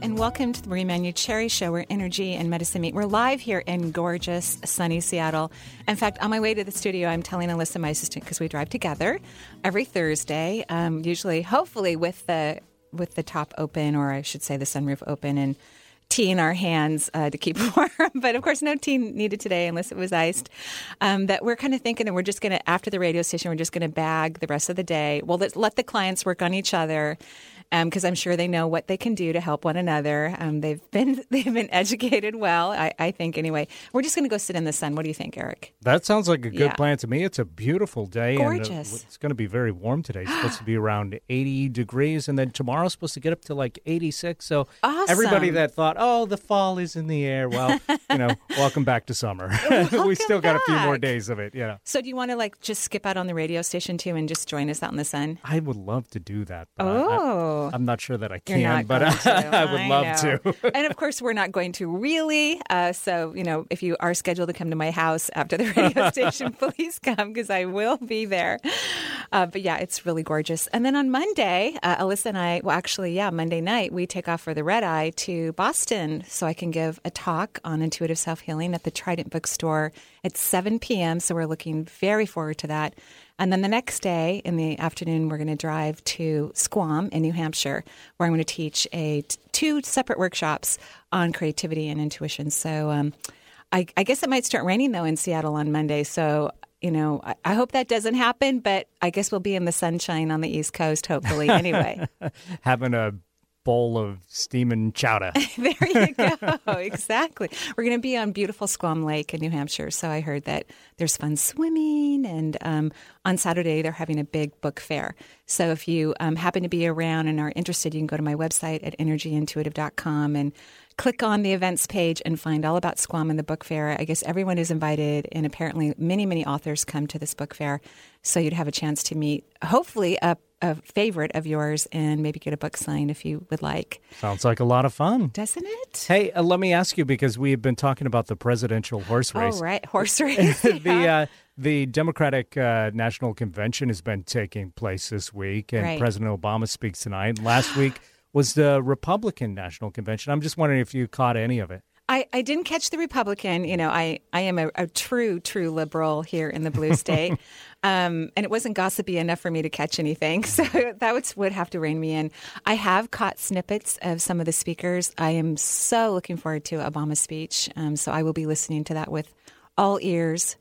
And welcome to the Marie Manuchehri Show, where energy and medicine meet. We're live here in gorgeous, sunny Seattle. In fact, on my way to the studio, I'm telling Alyssa, my assistant, because we drive together every Thursday, um, usually, hopefully, with the with the top open, or I should say, the sunroof open, and tea in our hands uh, to keep warm. but of course, no tea needed today unless it was iced. Um, that we're kind of thinking that we're just going to, after the radio station, we're just going to bag the rest of the day. Well, let's let the clients work on each other because um, I'm sure they know what they can do to help one another. Um, they've been they've been educated well, I, I think. Anyway, we're just going to go sit in the sun. What do you think, Eric? That sounds like a good yeah. plan to me. It's a beautiful day. Gorgeous. And, uh, it's going to be very warm today. It's supposed to be around 80 degrees, and then tomorrow's supposed to get up to like 86. So awesome. everybody that thought, oh, the fall is in the air, well, you know, welcome back to summer. we still got a few more days of it. Yeah. So do you want to like just skip out on the radio station too and just join us out in the sun? I would love to do that. oh, I, am not sure that I I can, but I, would I love know. to. and of course, we're not going to really. Uh, so, you know, if you are scheduled to come to my house after the radio station, please come because I will be there. Uh, but yeah, it's really gorgeous. And then on Monday, uh, Alyssa and I, well, actually, yeah, Monday night, we take off for the red eye to Boston so I can give a talk on intuitive self healing at the Trident Bookstore at 7 p.m. So we're looking very forward to that. And then the next day in the afternoon, we're going to drive to Squam in New Hampshire, where I'm going to teach a two separate workshops on creativity and intuition. So um, I, I, guess it might start raining though in Seattle on Monday. So you know, I, I, hope that doesn't happen, but I guess we'll be in the sunshine on the East Coast, hopefully. Anyway, having a bowl of steaming chowder. there you go. exactly. We're going to be on beautiful Squam Lake in New Hampshire. So I heard that there's fun swimming. And um, on Saturday, they're having a big book fair. So if you um, happen to be around and are interested, you can go to my website at energyintuitive.com and click on the events page and find all about Squam and the book fair. I guess everyone is invited, and apparently many, many authors come to this book fair. So you'd have a chance to meet, hopefully, a a favorite of yours and maybe get a book signed if you would like. Sounds like a lot of fun. Doesn't it? Hey, uh, let me ask you because we've been talking about the presidential horse race. Oh, right. Horse race. the, uh, the Democratic uh, National Convention has been taking place this week, and right. President Obama speaks tonight. Last week was the Republican National Convention. I'm just wondering if you caught any of it. I, I didn't catch the Republican. You know, I, I am a, a true, true liberal here in the blue state. um, and it wasn't gossipy enough for me to catch anything. So that would, would have to rein me in. I have caught snippets of some of the speakers. I am so looking forward to Obama's speech. Um, so I will be listening to that with all ears.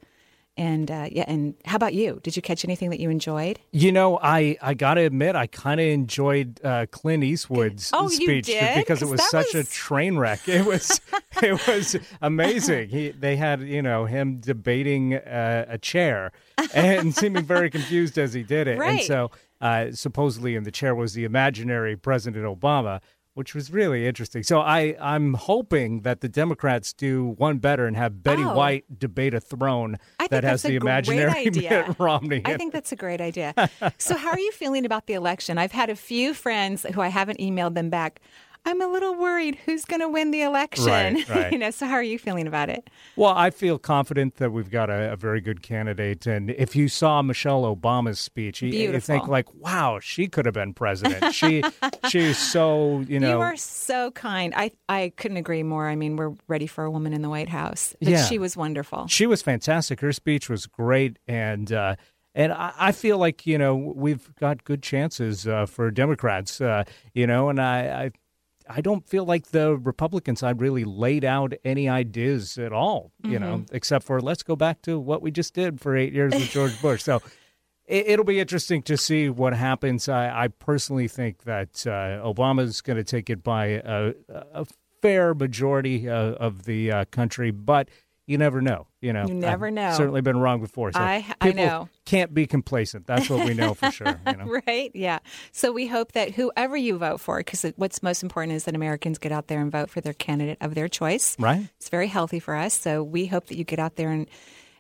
And uh, yeah, and how about you? Did you catch anything that you enjoyed? You know, I, I got to admit, I kind of enjoyed uh, Clint Eastwood's oh, speech because it was such was... a train wreck. It was it was amazing. He they had you know him debating uh, a chair and seeming very confused as he did it, right. and so uh, supposedly in the chair was the imaginary President Obama which was really interesting. So I, I'm hoping that the Democrats do one better and have Betty oh. White debate a throne that has the imaginary Mitt Romney. I think that's a great idea. so how are you feeling about the election? I've had a few friends who I haven't emailed them back. I'm a little worried who's going to win the election. Right, right. you know, so how are you feeling about it? Well, I feel confident that we've got a, a very good candidate. And if you saw Michelle Obama's speech, you, you, think like, wow, she could have been president. She she's so you know. You are so kind. I I couldn't agree more. I mean, we're ready for a woman in the White House. But yeah, she was wonderful. She was fantastic. Her speech was great, and. Uh, and I, feel like you know we've got good chances uh, for Democrats, uh, you know, and I, I I don't feel like the Republican side really laid out any ideas at all, you mm-hmm. know, except for let's go back to what we just did for eight years with George Bush. So it, will be interesting to see what happens. I, I personally think that uh, Obama's going to take it by a, a fair majority uh, of the uh, country, but you never know. You know, You never I've know. Certainly been wrong before. So I- I know. Can't be complacent. That's what we know for sure. You know? Right? Yeah. So we hope that whoever you vote for, because what's most important is that Americans get out there and vote for their candidate of their choice. Right. It's very healthy for us. So we hope that you get out there and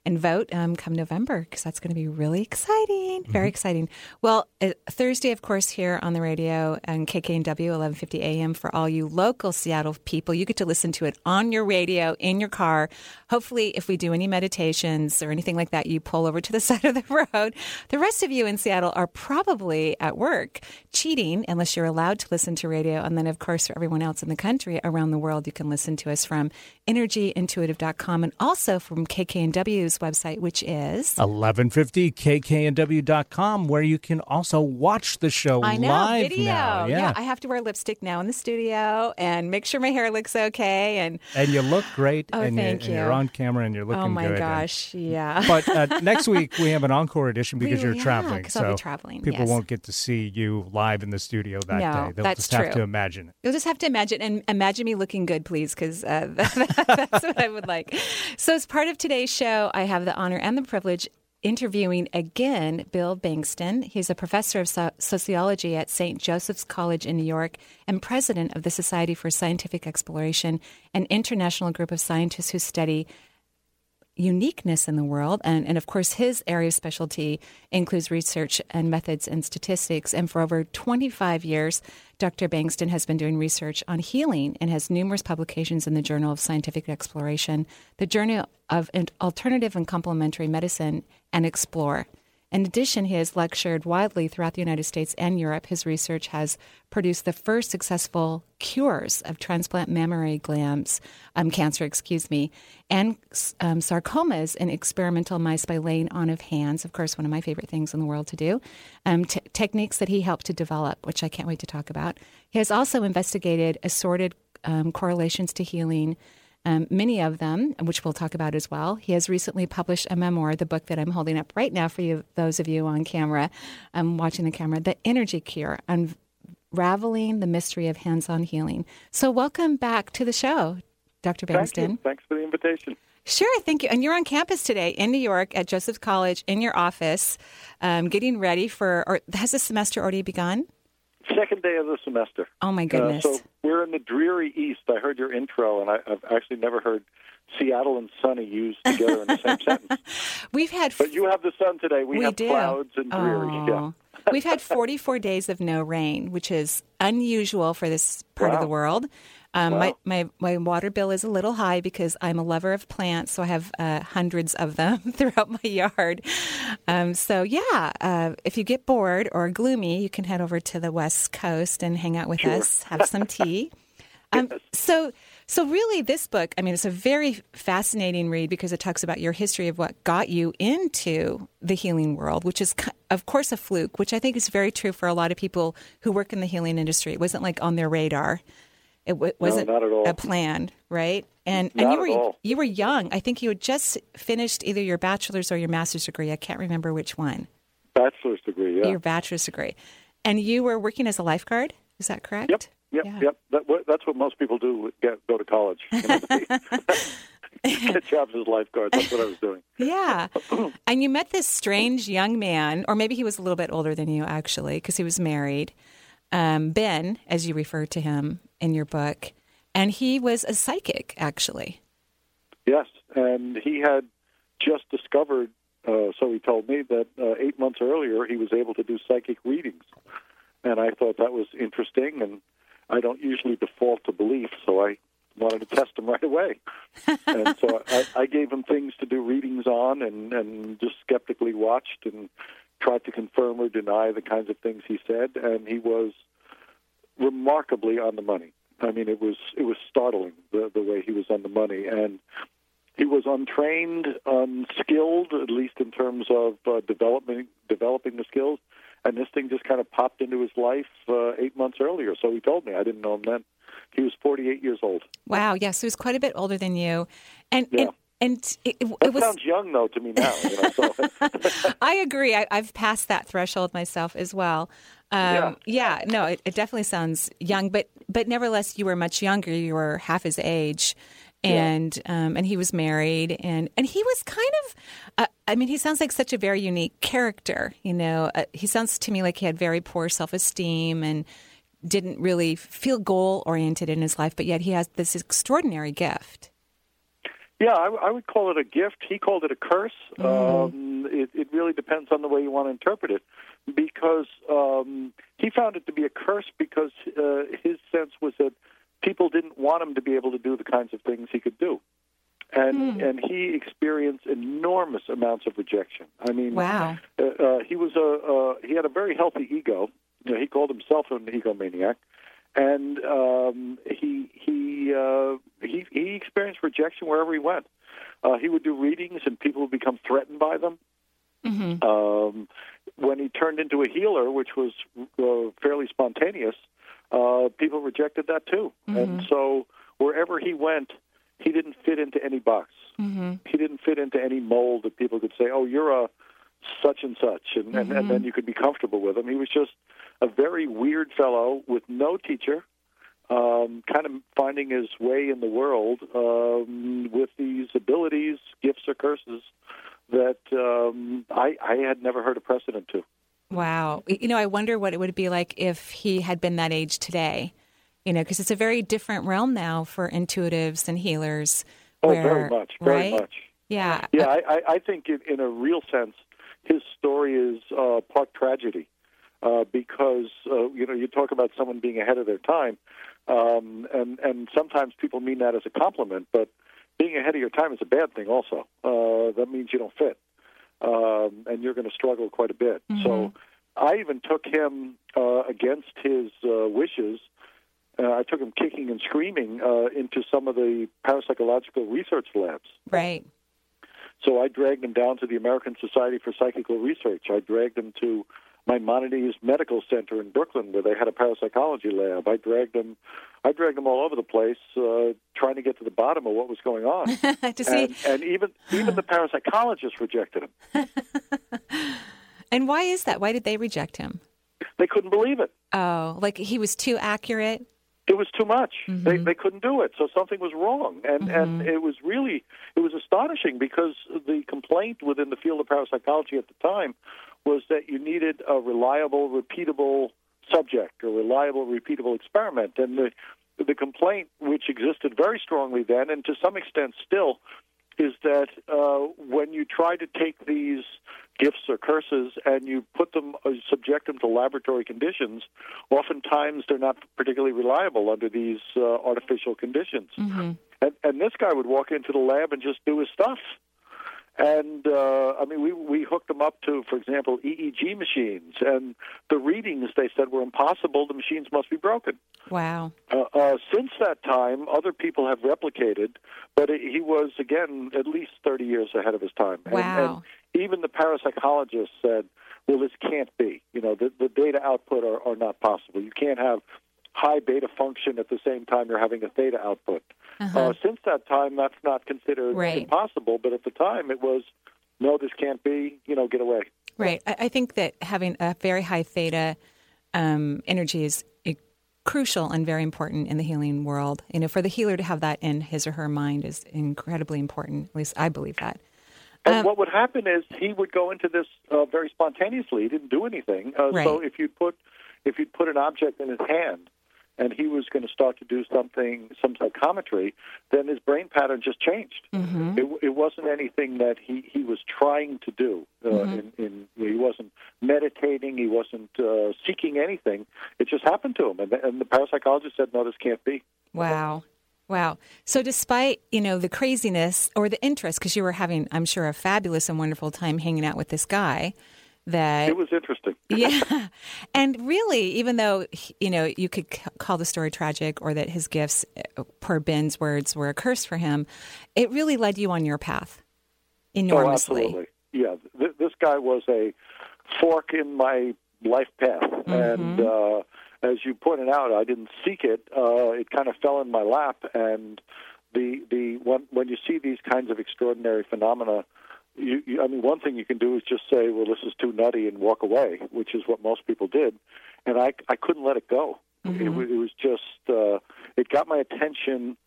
and vote um, come November because that's going to be really exciting. Very exciting. Well, uh, Thursday, of course, here on the radio and KKNW 1150 AM for all you local Seattle people. You get to listen to it on your radio in your car. Hopefully, if we do any meditations or anything like that, you pull over to the side of the road. The rest of you in Seattle are probably at work cheating unless you're allowed to listen to radio. And then, of course, for everyone else in the country around the world, you can listen to us from energyintuitive.com and also from KKNW's website, which is 1150kknw.com, where you can also watch the show I know live video. now. Yeah. I have to wear lipstick now in the studio and make sure my hair looks okay. And and you look great. Oh, and, thank you, and you. you're on camera and you're looking oh my good. and- gosh, yeah. but uh, next week we have an encore edition because We- you're yeah, traveling. so I'll be traveling, people yes. won't get to see you live in the studio that No, day. They'll that's just have to imagine it. You'll just have to imagine and imagine me looking good, please, because uh, that's what I would like. So, as part of today's show, I have the honor and the privilege interviewing again Bill Bengston. He's a professor of so- sociology at St. Joseph's College in New York and president of the Society for Scientific Exploration, an international group of scientists who study uniqueness in the world. And, and of course, his area of specialty includes research and methods and statistics. And for over 25 years, Dr. Bengston has been doing research on healing and has numerous publications in the Journal of Scientific Exploration, the Journal of Alternative and Complementary Medicine, and Explore. In addition, he has lectured widely throughout the United States and Europe. His research has produced the first successful cures of transplant mammary glands, um, cancer, excuse me, and um, sarcomas in experimental mice by laying on of hands. Of course, one of my favorite things in the world to do. Um, t- techniques that he helped to develop, which I can't wait to talk about. He has also investigated assorted um, correlations to healing um, many of them, which we'll talk about as well. He has recently published a memoir, the book that I'm holding up right now for you, those of you on camera, um, watching the camera, The Energy Cure, Unraveling the Mystery of Hands on Healing. So, welcome back to the show, Dr. Bengston. Thank you. Thanks for the invitation. Sure, thank you. And you're on campus today in New York at Joseph College in your office, um, getting ready for, or has the semester already begun? Second day of the semester. Oh, my goodness. Uh, so we're in the dreary East. I heard your intro, and I, I've actually never heard Seattle and sunny used together in the same sentence. We've had But you have the sun today. We, We have do. clouds and dreary. Yeah. We've had 44 days of no rain, which is unusual for this part of the world. Um, my, Wow. my my water bill is a little high because I'm a lover of plants, so I have uh, hundreds of them throughout my yard. Um, so yeah, uh, if you get bored or gloomy, you can head over to the West Coast and hang out with us, have some tea. Um, so, so really, this book, I mean, it's a very fascinating read because it talks about your history of what got you into the healing world, which is, of course, a fluke, which I think is very true for a lot of people who work in the healing industry. It wasn't like on their radar. It w- wasn't not all. a plan, right? And and you were you were young. I think you had just finished either your bachelor's or your master's degree. I can't remember which one. Bachelor's degree, yeah. Your bachelor's degree, and you were working as a lifeguard. Is that correct? Yep, yep, Yeah. yep. That, that's what most people do. Get, go to college. You know, get jobs as lifeguards. That's what I was doing. Yeah. and you met this strange young man, or maybe he was a little bit older than you, actually, because he was married. Um, ben, as you refer to him in your book. And he was a psychic, actually. Yes, and he had just discovered, uh, so he told me, that uh, eight months earlier he was able to do psychic readings. And I thought that was interesting, and I don't usually default to belief, so I wanted to test him right away. and so I, I gave him things to do readings on and, and just skeptically watched and tried to confirm or deny the kinds of things he said, and he was remarkably on the money. I mean, it was it was startling the the way he was on the money, and he was untrained, unskilled, at least in terms of uh, developing developing the skills. And this thing just kind of popped into his life uh, eight months earlier. So he told me. I didn't know him then. He was 48 years old. Wow. Yeah. So he was quite a bit older than you. And, Yeah. and, and it, it was. sounds young though to me now. You know, so I agree. I, I've passed that threshold myself as well. Um, yeah. no, it, it definitely sounds young, but but nevertheless, you were much younger. You were half his age, and um, and he was married, and and he was kind of, uh, I mean, he sounds like such a very unique character. You know, uh, he sounds to me like he had very poor self esteem and didn't really feel goal oriented in his life, but yet he has this extraordinary gift. Yeah, I, I would call it a gift. He called it a curse. Mm. Um, it, it really depends on the way you want to interpret it, because um, he found it to be a curse because uh, his sense was that people didn't want him to be able to do the kinds of things he could do, and mm. and he experienced enormous amounts of rejection. I mean, wow. Uh, uh, he was a uh, he had a very healthy ego. You know, he called himself an egomaniac and um, he he uh, he he experienced rejection wherever he went. Uh, he would do readings, and people would become threatened by them. Mm-hmm. Um, when he turned into a healer, which was uh, fairly spontaneous, uh, people rejected that too. Mm-hmm. And so wherever he went, he didn't fit into any box. Mm-hmm. He didn't fit into any mold that people could say, "Oh, you're a such and such," and, and, and then mm-hmm. you could be comfortable with him. He was just a very weird fellow with no teacher, um, kind of finding his way in the world um, with these abilities, gifts, or curses that um, I, I had never heard a precedent to. Wow. You know, I wonder what it would be like if he had been that age today, you know, because it's a very different realm now for intuitives and healers. Oh, where, very much, very right? much. Yeah. Yeah, I, I think in, in a real sense, his story is uh, part tragedy uh, because uh, you know you talk about someone being ahead of their time, um, and and sometimes people mean that as a compliment, but being ahead of your time is a bad thing. Also, uh, that means you don't fit, um, and you're going to struggle quite a bit. Mm-hmm. So, I even took him uh, against his uh, wishes. Uh, I took him kicking and screaming uh, into some of the parapsychological research labs. Right. So I dragged him down to the American Society for Psychical Research. I dragged him to Maimonides Medical Center in Brooklyn, where they had a parapsychology lab. I dragged them, I dragged them all over the place, uh, trying to get to the bottom of what was going on. to see, and, and even even the parapsychologists rejected him. and why is that? Why did they reject him? They couldn't believe it. Oh, like he was too accurate. It was too much. Mm-hmm. They they couldn't do it, so something was wrong, and mm-hmm. and it was really it was astonishing because the complaint within the field of parapsychology at the time was that you needed a reliable, repeatable subject, a reliable, repeatable experiment. And the, the complaint, which existed very strongly then, and to some extent still, is that uh, when you try to take these gifts or curses and you put them, uh, subject them to laboratory conditions, oftentimes they're not particularly reliable under these uh, artificial conditions. Mm-hmm. And, and this guy would walk into the lab and just do his stuff. And uh, I mean, we we hooked them up to, for example, EEG machines, and the readings they said were impossible. The machines must be broken. Wow. Uh, uh, since that time, other people have replicated, but it, he was again at least thirty years ahead of his time. Wow. And, and even the parapsychologists said, "Well, this can't be. You know, the, the data output are, are not possible. You can't have high beta function at the same time you're having a theta output. Uh-huh. Uh, since that time, that's not considered right. impossible, but at the time it was, no, this can't be, you know, get away. Right. I, I think that having a very high theta um, energy is crucial and very important in the healing world. You know, for the healer to have that in his or her mind is incredibly important. At least I believe that. And um, what would happen is he would go into this uh, very spontaneously. He didn't do anything. Uh, right. So if you put if you put an object in his hand, and he was going to start to do something, some psychometry, then his brain pattern just changed. Mm-hmm. It, it, wasn't anything that he, he was trying to do. Uh, mm-hmm. in, in, he wasn't meditating. He wasn't uh, seeking anything. It just happened to him, and the, and the parapsychologist said, "No, this can't be." Wow. Wow. So despite, you know, the craziness or the interest because you were having I'm sure a fabulous and wonderful time hanging out with this guy, that it was interesting. yeah, and really, even though you know you could call the story tragic or that his gifts, uh, per Ben's words, were a curse for him, it really led you on your path enormously. Oh, absolutely. Yeah, Th- this guy was a fork in my life path, mm-hmm. and uh, as you pointed out, I didn't seek it; uh, it kind of fell in my lap, and the the when when you see these kinds of extraordinary phenomena you, you, I mean, one thing you can do is just say, "Well, this is too nutty," and walk away, which is what most people did. And I, I couldn't let it go. Mm-hmm. It, it was just, uh, it got my attention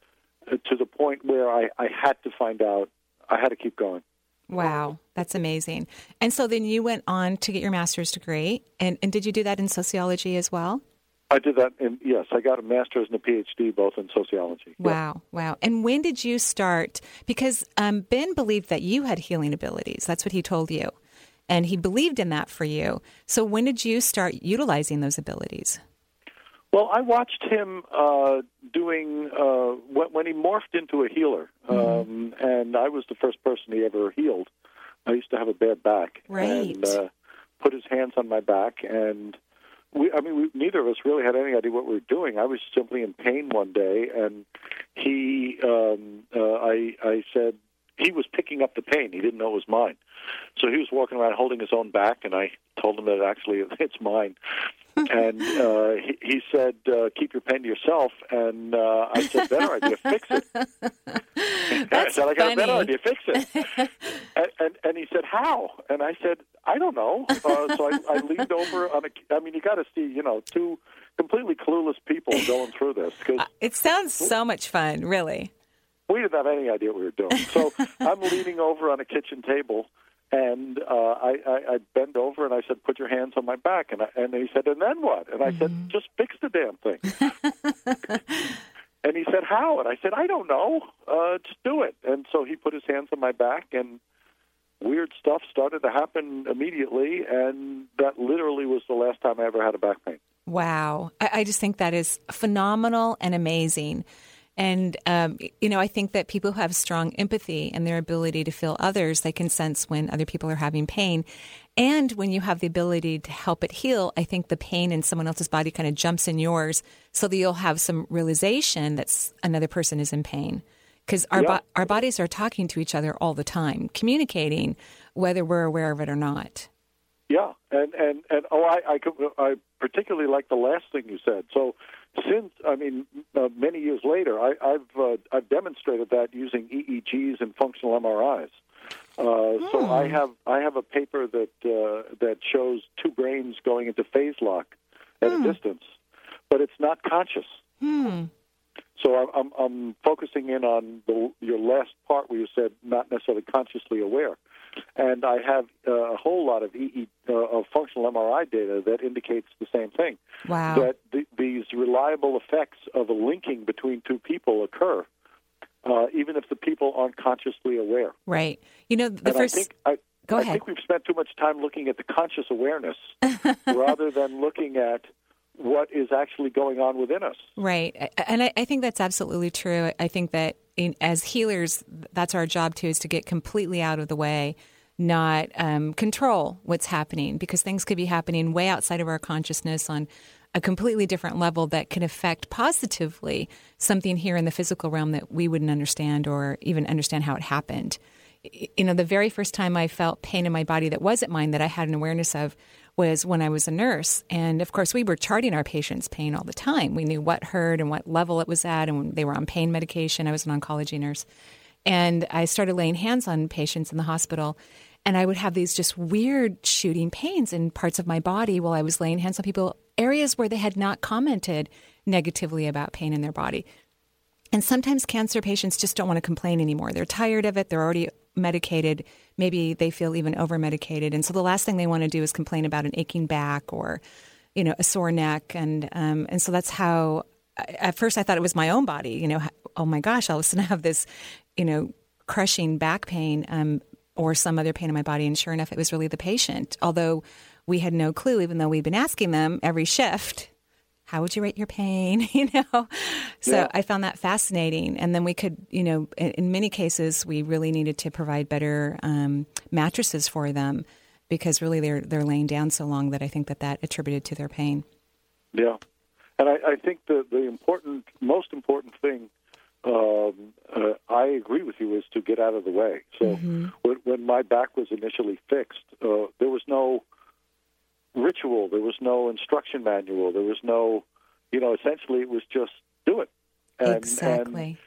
uh, to the point where I, I had to find out. I had to keep going. Wow, that's amazing. And so then you went on to get your master's degree, and, and did you do that in sociology as well? I did that, and yes, I got a master's and a PhD both in sociology. Wow, yeah. wow. And when did you start? Because um, Ben believed that you had healing abilities. That's what he told you. And he believed in that for you. So when did you start utilizing those abilities? Well, I watched him uh, doing uh, when, when he morphed into a healer, mm-hmm. um, and I was the first person he ever healed. I used to have a bad back, right. and uh, put his hands on my back, and we, I mean, we, neither of us really had any idea what we were doing. I was simply in pain one day, and he, um, uh, I, I said he was picking up the pain. He didn't know it was mine, so he was walking around holding his own back, and I told him that actually it's mine and uh, he, he said, uh, "Keep your pen to yourself." And uh, I said, "Better idea, fix it." I said, "I got a better idea, fix it." and, and and he said, "How?" And I said, "I don't know." Uh, so I, I leaned over on a. I mean, you got to see, you know, two completely clueless people going through this. Cause uh, it sounds so much fun, really. We didn't have any idea what we were doing. So I'm leaning over on a kitchen table and uh, I, I, I bend over and I said, "Put your hands on my back." And I, and he said, "And then what?" And I mm-hmm. said, "Just fix the damn thing." and he said, "How?" And I said, "I don't know. Uh, just do it." And so he put his hands on my back, and weird stuff started to happen immediately. And that literally was the last time I ever had a back pain. Wow, I, I just think that is phenomenal and amazing. And, um, you know, I think that people who have strong empathy and their ability to feel others, they can sense when other people are having pain. And when you have the ability to help it heal, I think the pain in someone else's body kind of jumps in yours so that you'll have some realization that another person is in pain. Because our, yeah. bo- our bodies are talking to each other all the time, communicating, whether we're aware of it or not. Yeah, and and and oh, I I, I particularly like the last thing you said. So since I mean uh, many years later, I, have uh, I've demonstrated that using EEGs and functional MRIs. Uh, hmm. So I have I have a paper that uh, that shows two brains going into phase lock at hmm. a distance, but it's not conscious. Hmm. So I'm, I'm, I'm focusing in on the, your last part where you said not necessarily consciously aware and I have a whole lot of EE, uh, of functional MRI data that indicates the same thing. Wow! That th- these reliable effects of a linking between two people occur, uh, even if the people aren't consciously aware. Right. You know, the and first. I think, I, Go I ahead. think we've spent too much time looking at the conscious awareness rather than looking at what is actually going on within us. Right. And I, I think that's absolutely true. I think that in, as healers, that's our job too, is to get completely out of the way, not um, control what's happening, because things could be happening way outside of our consciousness on a completely different level that can affect positively something here in the physical realm that we wouldn't understand or even understand how it happened. You know, the very first time I felt pain in my body that wasn't mine, that I had an awareness of, was when I was a nurse. And of course, we were charting our patients' pain all the time. We knew what hurt and what level it was at, and they were on pain medication. I was an oncology nurse. And I started laying hands on patients in the hospital. And I would have these just weird shooting pains in parts of my body while I was laying hands on people, areas where they had not commented negatively about pain in their body. And sometimes cancer patients just don't want to complain anymore. They're tired of it. They're already medicated. Maybe they feel even over medicated. And so the last thing they want to do is complain about an aching back or, you know, a sore neck. And, um, and so that's how, at first I thought it was my own body, you know, oh my gosh, all of a sudden I have this, you know, crushing back pain um, or some other pain in my body. And sure enough, it was really the patient. Although we had no clue, even though we'd been asking them every shift, how would you rate your pain? you know, so yeah. I found that fascinating. And then we could, you know, in, in many cases, we really needed to provide better um, mattresses for them because really they're they're laying down so long that I think that that attributed to their pain. Yeah, and I, I think the the important, most important thing, um, uh, I agree with you, is to get out of the way. So mm-hmm. when, when my back was initially fixed, uh, there was no ritual. There was no instruction manual. There was no, you know, essentially it was just do it. And, exactly. And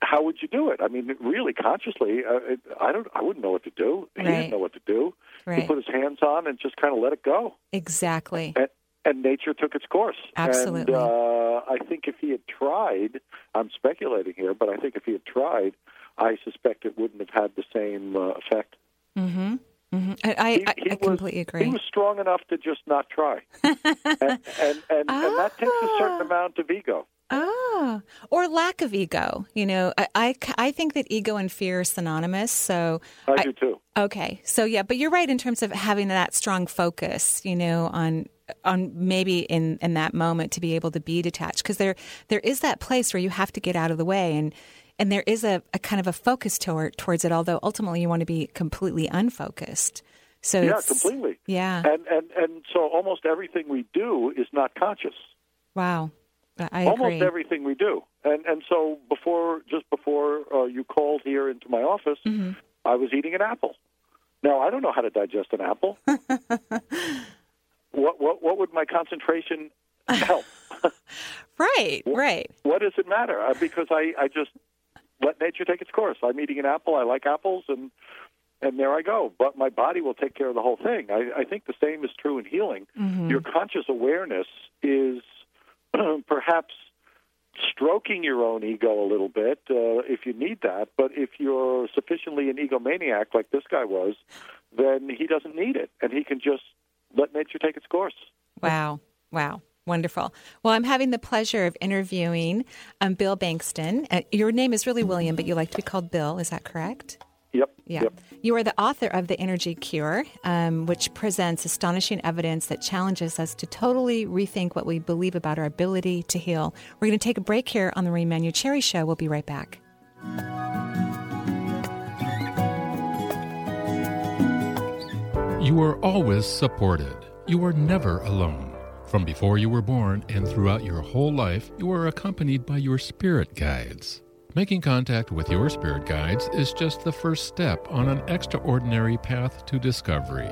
how would you do it? I mean, really consciously, uh, it, I don't. I wouldn't know what to do. He right. didn't know what to do. Right. He put his hands on and just kind of let it go. Exactly. And, and nature took its course. Absolutely. And uh, I think if he had tried, I'm speculating here, but I think if he had tried, I suspect it wouldn't have had the same uh, effect. Mm-hmm. Mm-hmm. I, I, He- he I was- completely agree. He was strong enough to just not try, and and, and, and that takes a certain Ah. amount of ego. Ah, or lack of ego. You know, I, I, I think that ego and fear are synonymous. So, I, I- do too. okay, so yeah, but you're right in terms of having that strong focus. You know, on on maybe in in that moment to be able to be detached because there there is that place where you have to get out of the way and. And there is a, a kind of a focus toward, towards it, although ultimately you want to be completely unfocused. So Yeah, it's- completely. Yeah. And and and so almost everything we do is not conscious. Wow. I almost agree. everything we do. And and so before just before uh, you called here into my office, Mm-hmm. I was eating an apple. Now I don't know how to digest an apple. what what what would my concentration help? right. Right. what does it matter? Because I I just let nature take its course. I'm eating an apple. I like apples and. And there I go. But my body will take care of the whole thing. I, I think the same is true in healing. Mm-hmm. Your conscious awareness is perhaps stroking your own ego a little bit uh, if you need that. But if you're sufficiently an egomaniac like this guy was, then he doesn't need it, and he can just let nature take its course. Wow. Wow. Wonderful. Well, I'm having the pleasure of interviewing um, Bill Bengston. Uh, your name is really William, but you like to be called Bill. Is that correct? Yep. Yeah. Yep. You are the author of The Energy Cure, um, which presents astonishing evidence that challenges us to totally rethink what we believe about our ability to heal. We're going to take a break here on the Marie Manuchehri Show. We'll be right back. You are always supported. You are never alone. From before you were born and throughout your whole life, you are accompanied by your spirit guides. Making contact with your spirit guides is just the first step on an extraordinary path to discovery.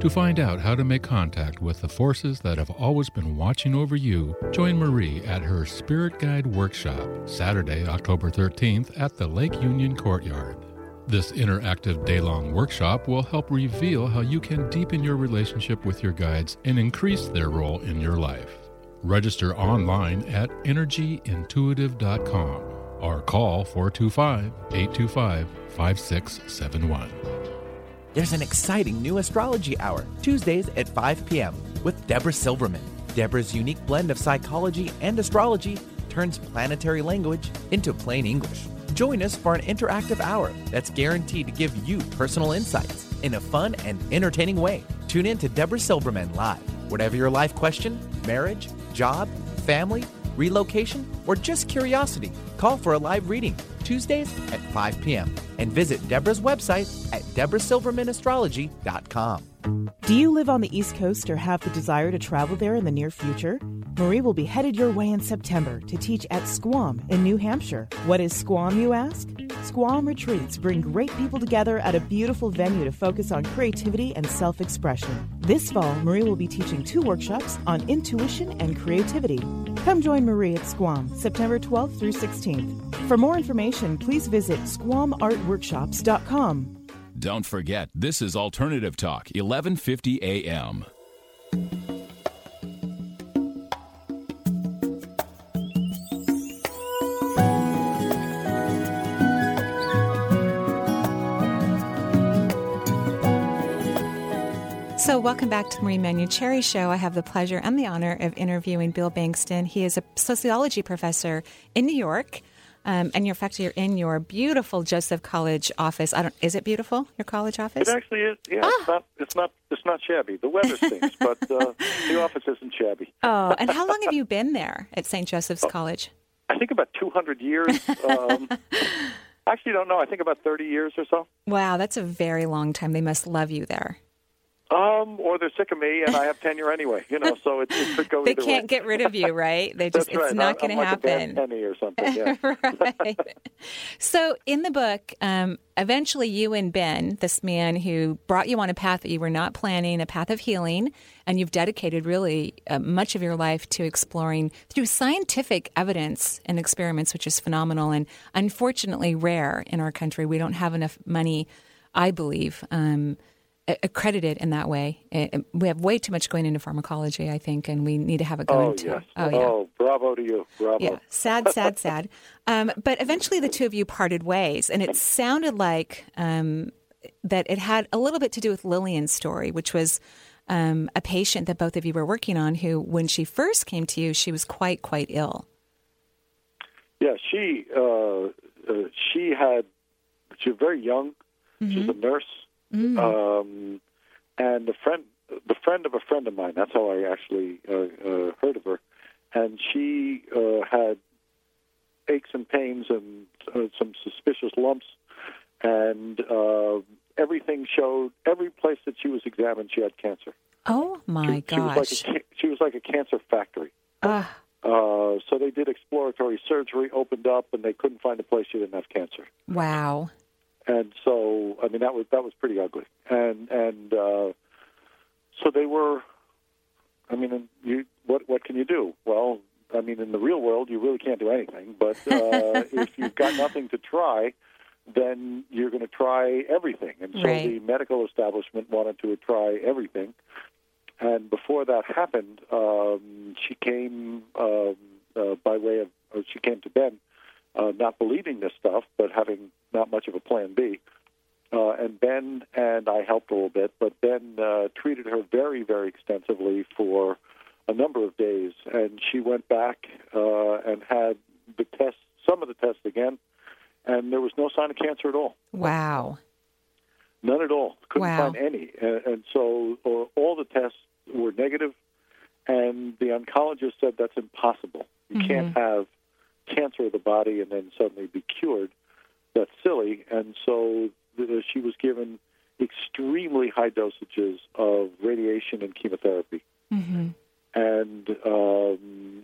To find out how to make contact with the forces that have always been watching over you, join Marie at her Spirit Guide Workshop, Saturday, October 13th at the Lake Union Courtyard. This interactive day long workshop will help reveal how you can deepen your relationship with your guides and increase their role in your life. Register online at energyintuitive.com or call 425 825 5671. There's an exciting new astrology hour, Tuesdays at 5 p.m., with Deborah Silverman. Deborah's unique blend of psychology and astrology turns planetary language into plain English. Join us for an interactive hour that's guaranteed to give you personal insights in a fun and entertaining way. Tune in to Deborah Silverman live. Whatever your life question, marriage, job, family, relocation, or just curiosity, call for a live reading Tuesdays at 5 p.m. and visit Deborah's website at deborahsilvermanastrology.com. Do you live on the East Coast or have the desire to travel there in the near future? Marie will be headed your way in September to teach at Squam in New Hampshire. What is Squam, you ask? Squam retreats bring great people together at a beautiful venue to focus on creativity and self expression. This fall, Marie will be teaching two workshops on intuition and creativity. Come join Marie at Squam, September 12th through 16th. For more information, please visit squamartworkshops.com. Don't forget, this is Alternative Talk, 1150 AM. So, welcome back to the Marie Manuchehri Show. I have the pleasure and the honor of interviewing Bill Bengston. He is a sociology professor in New York. Um, and in fact, you're in your beautiful Joseph College office. I don't. Is it beautiful? Your college office? It actually is. Yeah, Ah. it's not. It's not. It's not shabby. The weather stinks, but uh, the office isn't shabby. Oh, and how long have you been there at St. Joseph's College? I think about 200 years. Um, actually, don't know. I think about 30 years or so. Wow, that's a very long time. They must love you there. Um, or they're sick of me, and I have tenure anyway. You know, so it, it could go They can't way. get rid of you, right? They just That's right. it's not going to like happen. penny or something. Yeah. right. So, in the book, um, eventually you and Ben, this man who brought you on a path that you were not planning, a path of healing, and you've dedicated really uh, much of your life to exploring through scientific evidence and experiments, which is phenomenal and unfortunately rare in our country. We don't have enough money, I believe. Um, accredited in that way. We have way too much going into pharmacology, I think, and we need to have it go oh, into. Yes. Oh, yeah. Oh, bravo to you. Bravo. Yeah. Sad, sad, sad. Um, but eventually the two of you parted ways, and it sounded like um, that it had a little bit to do with Lillian's story, which was um, a patient that both of you were working on who, when she first came to you, she was quite, quite ill. Yeah, she uh, uh, she had she was very young. Mm-hmm. She's a nurse, Mm. um, and the friend the friend of a friend of mine. That's how I actually uh, uh, heard of her. And she uh, had aches and pains and uh, some suspicious lumps, and uh, everything showed. Every place that she was examined, she had cancer. Oh my she, she was gosh! like a, she was like a cancer factory. Ugh. Uh, so they did exploratory surgery, opened up, and they couldn't find a place she didn't have cancer. wow. And so, I mean, that was that was pretty ugly. And and uh, so they were. I mean, you what what can you do? Well, I mean, in the real world, you really can't do anything. But uh, if you've got nothing to try, then you're going to try everything. And so Right. the medical establishment wanted to try everything. And before that happened, um, she came um, uh, by way of, or she came to Ben, uh, not believing this stuff, but having not much of a plan B. Uh, and Ben and I helped a little bit, but Ben uh, treated her very, very extensively for a number of days. And she went back uh, and had the tests, some of the tests again, and there was no sign of cancer at all. Wow. None at all. Couldn't Wow. find any. And, and so uh, all the tests were negative, and the oncologist said that's impossible. You Mm-hmm. can't have cancer of the body and then suddenly be cured. That's silly. And so the, she was given extremely high dosages of radiation and chemotherapy. hmm And um,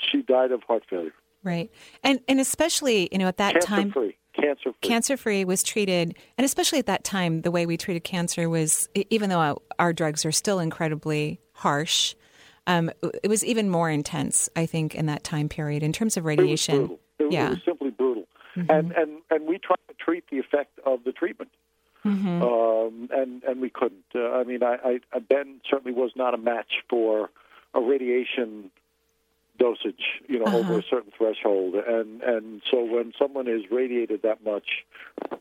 she died of heart failure. Right. And and especially, you know, at that Cancer time free. Cancer free. cancer free was treated and especially at that time the way we treated cancer was even though our, our drugs are still incredibly harsh um, it was even more intense i think in that time period in terms of radiation It was brutal. It, was- Yeah. was simply brutal. And, and and we tried to treat the effect of the treatment, Mm-hmm. um, and and we couldn't. Uh, I mean, I, I Ben certainly was not a match for a radiation dosage, you know, over a certain threshold. And and so when someone is radiated that much,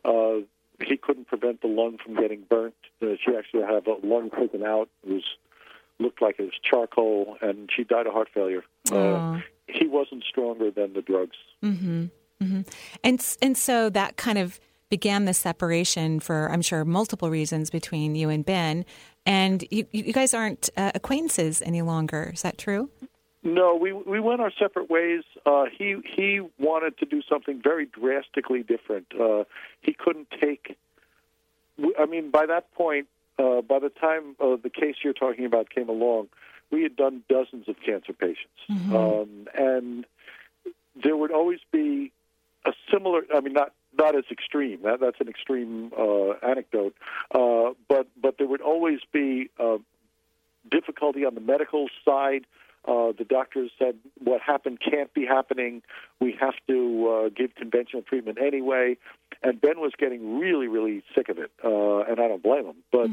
uh, he couldn't prevent the lung from getting burnt. Uh, she actually had a lung taken out. It was looked like it was charcoal, and she died of heart failure. Uh, he wasn't stronger than the drugs. Mm-hmm. and s- and so that kind of began the separation for i'm sure multiple reasons between you and ben and you, you guys aren't uh, acquaintances any longer is that true No, we we went our separate ways. Uh, he he wanted to do something very drastically different. Uh, he couldn't take. I mean, by that point, uh, by the time uh, the case you're talking about came along, we had done dozens of cancer patients, um, and there would always be a similar. I mean, not not as extreme. That, that's an extreme uh, anecdote, uh, but but there would always be uh, difficulty on the medical side. Uh, the doctors said what happened can't be happening. We have to uh, give conventional treatment anyway. And Ben was getting really, really sick of it, uh, and I don't blame him. But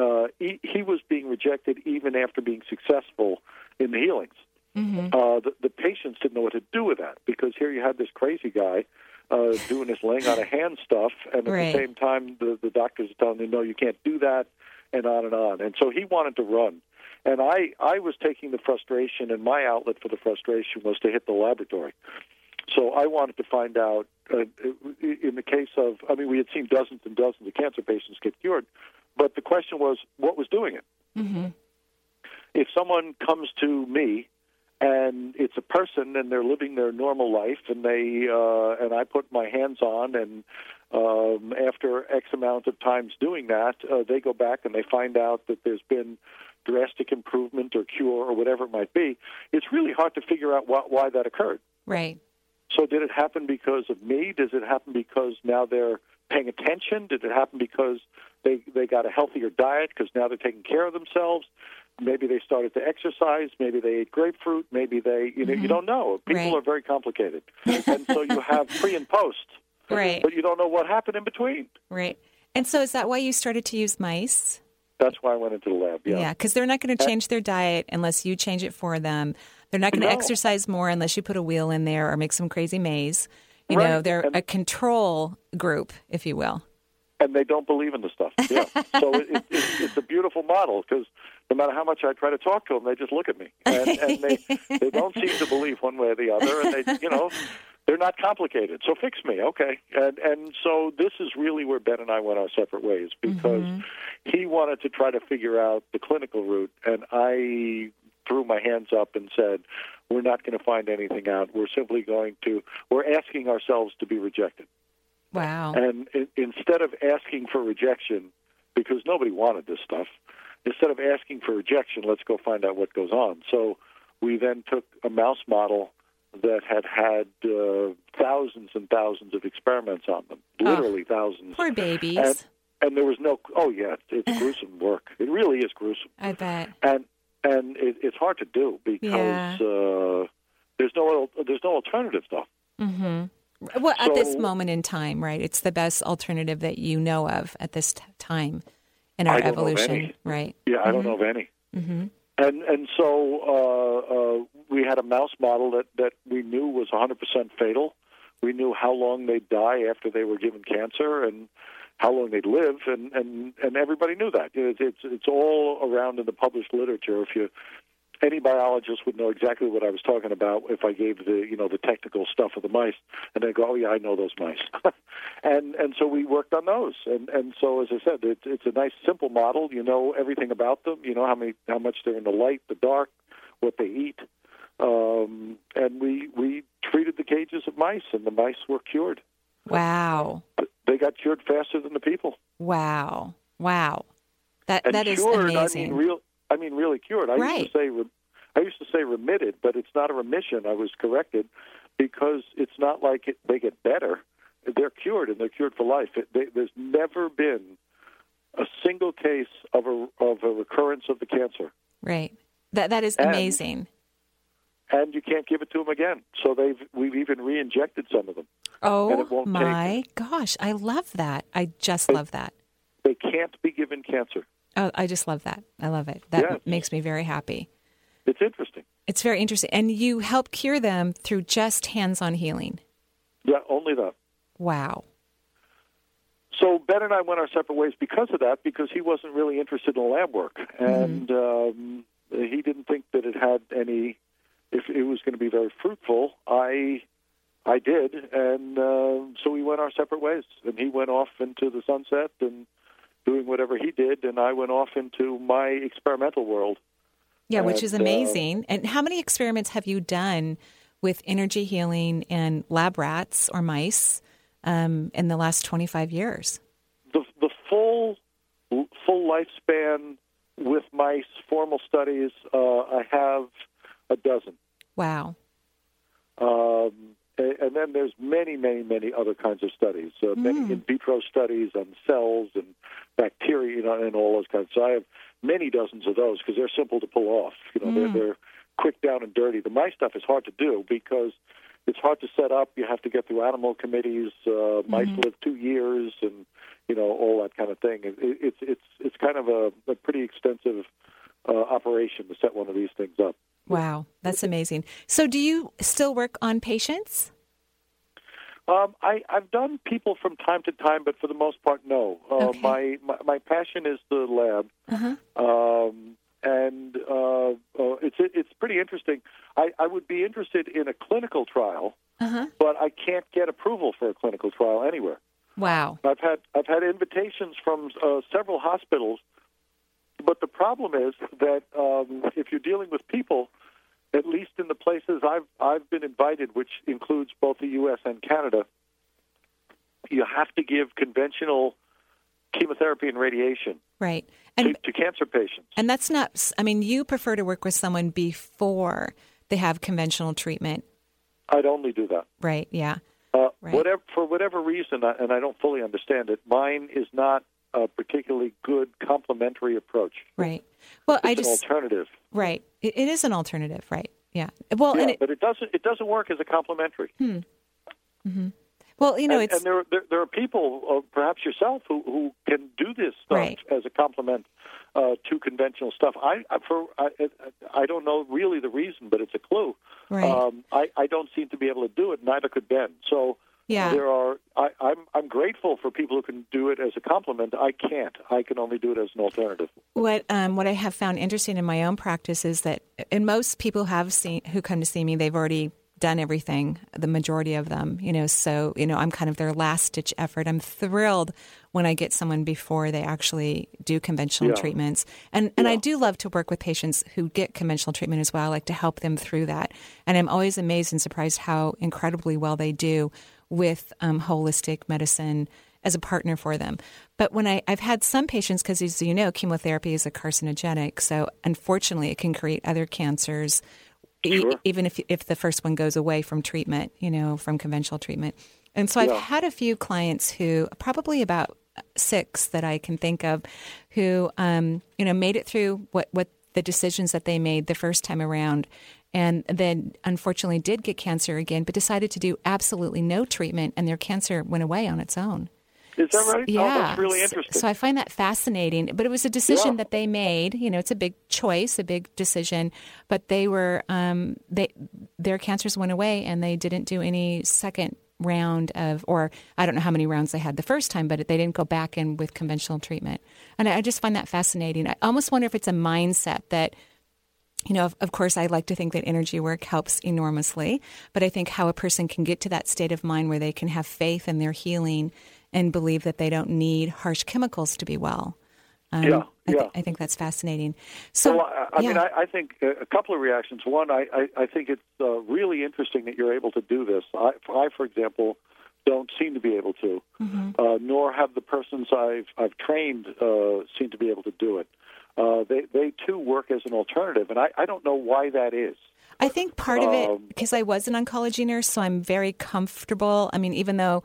uh, he, he was being rejected even after being successful in the healings. Uh, the, the patients didn't know what to do with that because here you had this crazy guy uh, doing this laying on a hand stuff, and at Right. the same time, the, the doctors are telling him, no, you can't do that, and on and on. And so he wanted to run. And I, I was taking the frustration, and my outlet for the frustration was to hit the laboratory. So I wanted to find out, uh, in the case of, I mean, we had seen dozens and dozens of cancer patients get cured, but the question was, what was doing it? If someone comes to me and it's a person and they're living their normal life and they uh, and I put my hands on and um, after X amount of times doing that, uh, they go back and they find out that there's been drastic improvement or cure or whatever it might be. It's really hard to figure out why, why that occurred. right So did it happen because of me? Does it happen because now they're paying attention? Did it happen because they they got a healthier diet because now they're taking care of themselves? Maybe they started to exercise. Maybe they ate grapefruit. Maybe they you know you don't know. People Right. are very complicated, and so you have pre and post, right but you don't know what happened in between. Right. And so, is that why you started to use mice? That's why I went into the lab. Yeah, Yeah, because they're not going to change their diet unless you change it for them. They're not going to No. exercise more unless you put a wheel in there or make some crazy maze. You Right, know, they're and- a control group, if you will. and they don't believe in the stuff. Yeah, so it, it, it's, it's a beautiful model because no matter how much I try to talk to them, they just look at me and, and they they don't seem to believe one way or the other, and they you know. They're not complicated, so fix me, okay? And and so this is really where Ben and I went our separate ways because mm-hmm. he wanted to try to figure out the clinical route, and I threw my hands up and said, "We're not going to find anything out. We're simply going to. We're asking ourselves to be rejected." Wow. And instead of asking for rejection, because nobody wanted this stuff, instead of asking for rejection, let's go find out what goes on. So we then took a mouse model that had had uh, thousands and thousands of experiments on them, literally thousands. Poor babies. And, and there was no, oh yeah, it's gruesome work. It really is gruesome, I bet. and and it, it's hard to do because Yeah. uh, there's no there's no alternative though. Mm-hmm. Well, at this moment in time, right? It's the best alternative that you know of at this t- time in our I don't know of evolution, right? Yeah, I don't know of any. Mm-hmm. And and so uh, uh, we had a mouse model that that we knew was 100% fatal. We knew how long they'd die after they were given cancer and how long they'd live, and and and everybody knew that. It's it's, it's all around in the published literature. If you any biologist would know exactly what I was talking about if I gave the you know the technical stuff of the mice, and they go, "Oh yeah, I know those mice," and and so we worked on those, and and so as I said, it's it's a nice simple model. You know everything about them. You know how many how much they're in the light, the dark, what they eat, um, and we we treated the cages of mice, and the mice were cured. Wow. They got cured faster than the people. Wow. Wow. That And that is cured, amazing. I mean, real. I mean, really cured. I Right. used to say, re- I used to say remitted, but it's not a remission. I was corrected because it's not like it, they get better. They're cured, and they're cured for life. It, they, there's never been a single case of a of a recurrence of the cancer, right. That that is And- amazing. and you can't give it to them again. So they've we've even re-injected some of them. Oh it won't take- my gosh, I love that. I just love that. They can't be given cancer. Oh, I just love that. I love it. That Yes. makes me very happy. It's interesting. It's very interesting. And you help cure them through just hands-on healing. Yeah, only that. Wow. So Ben and I went our separate ways because of that, because he wasn't really interested in lab work, and um, he didn't think that it had any. If it was going to be very fruitful, I, I did, and uh, so we went our separate ways. And he went off into the sunset and doing whatever he did, and I went off into my experimental world. Yeah, which is And, uh, amazing. and how many experiments have you done with energy healing and lab rats or mice um, in the last 25 years? the the full full lifespan with mice, formal studies. Uh, I have a dozen. Wow. Um, and then there's many, many, many other kinds of studies. Uh, Many in vitro studies on cells and bacteria, you know, and all those kinds. So I have many dozens of those because they're simple to pull off. You know, they're, they're quick down and dirty. The mice stuff is hard to do because it's hard to set up. You have to get through animal committees. Uh, mice live two years, and you know all that kind of thing. It, it, it's it's it's kind of a, a pretty extensive uh, operation to set one of these things up. Wow. That's amazing. So, do you still work on patients? Um, I, I've done people from time to time, but for the most part, no. Uh, Okay. my, my my passion is the lab, Uh-huh. um, and uh, uh, it's it's pretty interesting. I, I would be interested in a clinical trial, Uh-huh. but I can't get approval for a clinical trial anywhere. Wow. I've had I've had invitations from uh, several hospitals, but the problem is that um, if you're dealing with people, at least in the places I've I've been invited, which includes both the U.S. and Canada, you have to give conventional chemotherapy and radiation Right. to, And to cancer patients. and that's not I mean, you prefer to work with someone before they have conventional treatment, I'd only do that. right? Yeah. Uh, Right. Whatever for whatever reason, and I don't fully understand it. Mine is not a particularly good complementary approach. Right. Well, It's I an just alternative. right. It, it is an alternative, right? Yeah. Well, Yeah, and it, but it doesn't it doesn't work as a complementary. well, Well, you know, and, it's and there, there there are people, uh, perhaps yourself, who who can do this stuff Right. as a complement uh, to conventional stuff. I I- for I, I don't know really the reason, but it's a clue. right. Um, I I don't seem to be able to do it. Neither could Ben. So yeah. there are. I, I'm I'm grateful for people who can do it as a complement. I can't. I can only do it as an alternative. What um, what I have found interesting in my own practice is that, and most people have seen who come to see me, they've already done everything. The majority of them, you know, so you know, I'm kind of their last ditch effort. I'm thrilled when I get someone before they actually do conventional Yeah. treatments, and and I do love to work with patients who get conventional treatment as well. I like to help them through that, and I'm always amazed and surprised how incredibly well they do with um, holistic medicine as a partner for them. But when I, I've had some patients, because as you know, chemotherapy is a carcinogenic, so unfortunately it can create other cancers, e- even if if the first one goes away from treatment, you know, from conventional treatment. And so I've had a few clients who, probably about six that I can think of, who um, you know made it through what what the decisions that they made the first time around. And then, unfortunately, did get cancer again, but decided to do absolutely no treatment, and their cancer went away on its own. Is that right? Yeah. Oh, that's really So- interesting. So I find that fascinating. But it was a decision Yeah. that they made. You know, it's a big choice, a big decision. But they were um, they their cancers went away, and they didn't do any second round of, or I don't know how many rounds they had the first time, but they didn't go back in with conventional treatment. And I I just find that fascinating. I almost wonder if it's a mindset that you know, of, of course, I like to think that energy work helps enormously, but I think how a person can get to that state of mind where they can have faith in their healing and believe that they don't need harsh chemicals to be well. Um, Yeah, I, yeah. I think that's fascinating. So, well, I, I yeah. mean, I, I think a couple of reactions. One, I, I, think it's uh, really interesting that you're able to do this. I, I, for example, don't seem to be able to, Mm-hmm. uh, nor have the persons I've I've trained uh, seem to be able to do it. Uh, they they too work as an alternative, and I, I don't know why that is. I think part of Um, it, because I was an oncology nurse, so I'm very comfortable. I mean, even though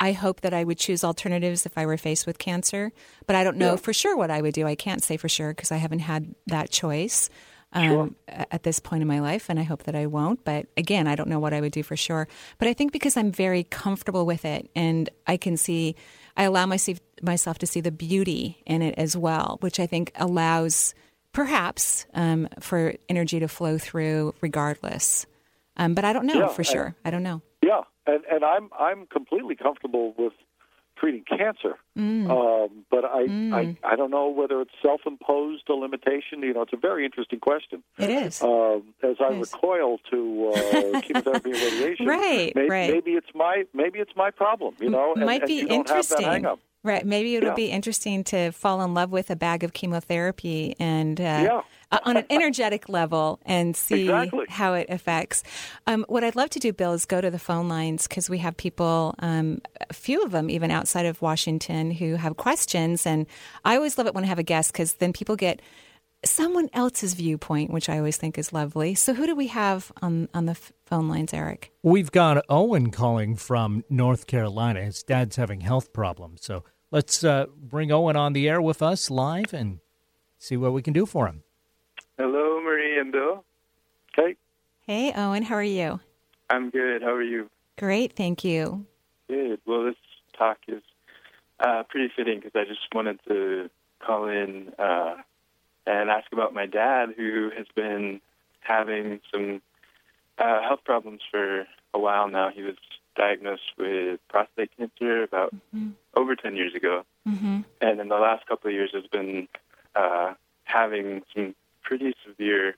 I hope that I would choose alternatives if I were faced with cancer, but I don't know Yeah. for sure what I would do. I can't say for sure because I haven't had that choice um, a- at this point in my life, and I hope that I won't. But again, I don't know what I would do for sure. But I think because I'm very comfortable with it and I can see, I allow myself, myself to see the beauty in it as well, which I think allows perhaps um, for energy to flow through regardless. Um, but I don't know Yeah, for I- sure. I don't know. Yeah, and and I'm I'm completely comfortable with treating cancer, Mm. um, but I, I I don't know whether it's self-imposed a limitation. You know, it's a very interesting question. It is. Um, as I is. recoil to uh, chemotherapy and radiation, Right, may- right. Maybe it's my maybe it's my problem. You know, and, Might and be don't interesting. Have that hang-up. Right. Maybe it'll Yeah. be interesting to fall in love with a bag of chemotherapy and uh, Yeah. uh, on an energetic level and see Exactly. how it affects. Um, what I'd love to do, Bill, is go to the phone lines because we have people, um, a few of them even outside of Washington, who have questions. And I always love it when I have a guest because then people get someone else's viewpoint, which I always think is lovely. So, who do we have on on the f- phone lines, Eric? We've got Owen calling from North Carolina. His dad's having health problems. So let's uh, bring Owen on the air with us live and see what we can do for him. Hello, Marie and Bill. Okay. Hey, Owen, how are you? I'm good. How are you? Great, thank you. Good. Well, this talk is uh, pretty fitting because I just wanted to call in uh, and ask about my dad, who has been having some uh, health problems for a while now. He was diagnosed with prostate cancer about over 10 years ago. hmm and in the last couple of years has been uh, having some pretty severe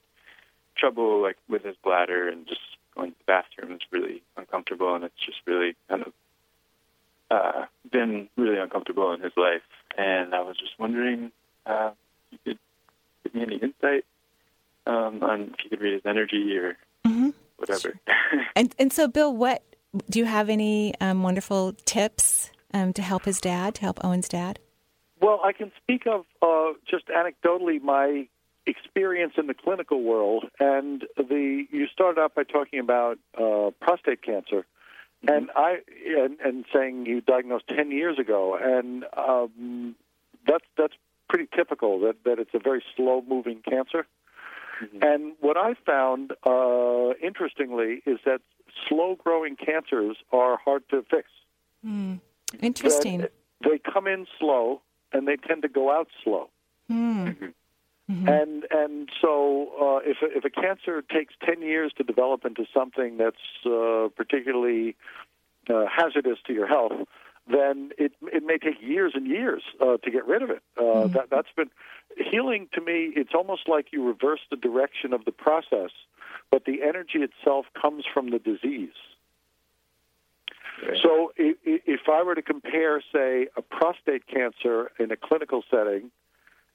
trouble, like with his bladder and just going to the bathroom is really uncomfortable, and it's just really kind of uh, been really uncomfortable in his life. And I was just wondering uh, if you could give me any insight um, on if you could read his energy or hmm whatever. And and so, Bill, what do you have any um, wonderful tips um, to help his dad, to help Owen's dad? Well, I can speak of uh, just anecdotally my experience in the clinical world, and the you started out by talking about uh, prostate cancer, and I and, and saying you diagnosed ten years ago, and um, that's that's pretty typical that that it's a very slow moving cancer. And what I found, uh, interestingly, is that slow growing cancers are hard to fix. Interesting. that they come in slow and they tend to go out slow. And and so uh, if a, if a cancer takes ten years to develop into something that's uh, particularly uh, hazardous to your health, then it it may take years and years uh, to get rid of it. Uh, That that's been healing to me. It's almost like you reverse the direction of the process, but the energy itself comes from the disease. So i- i- if I were to compare, say, a prostate cancer in a clinical setting,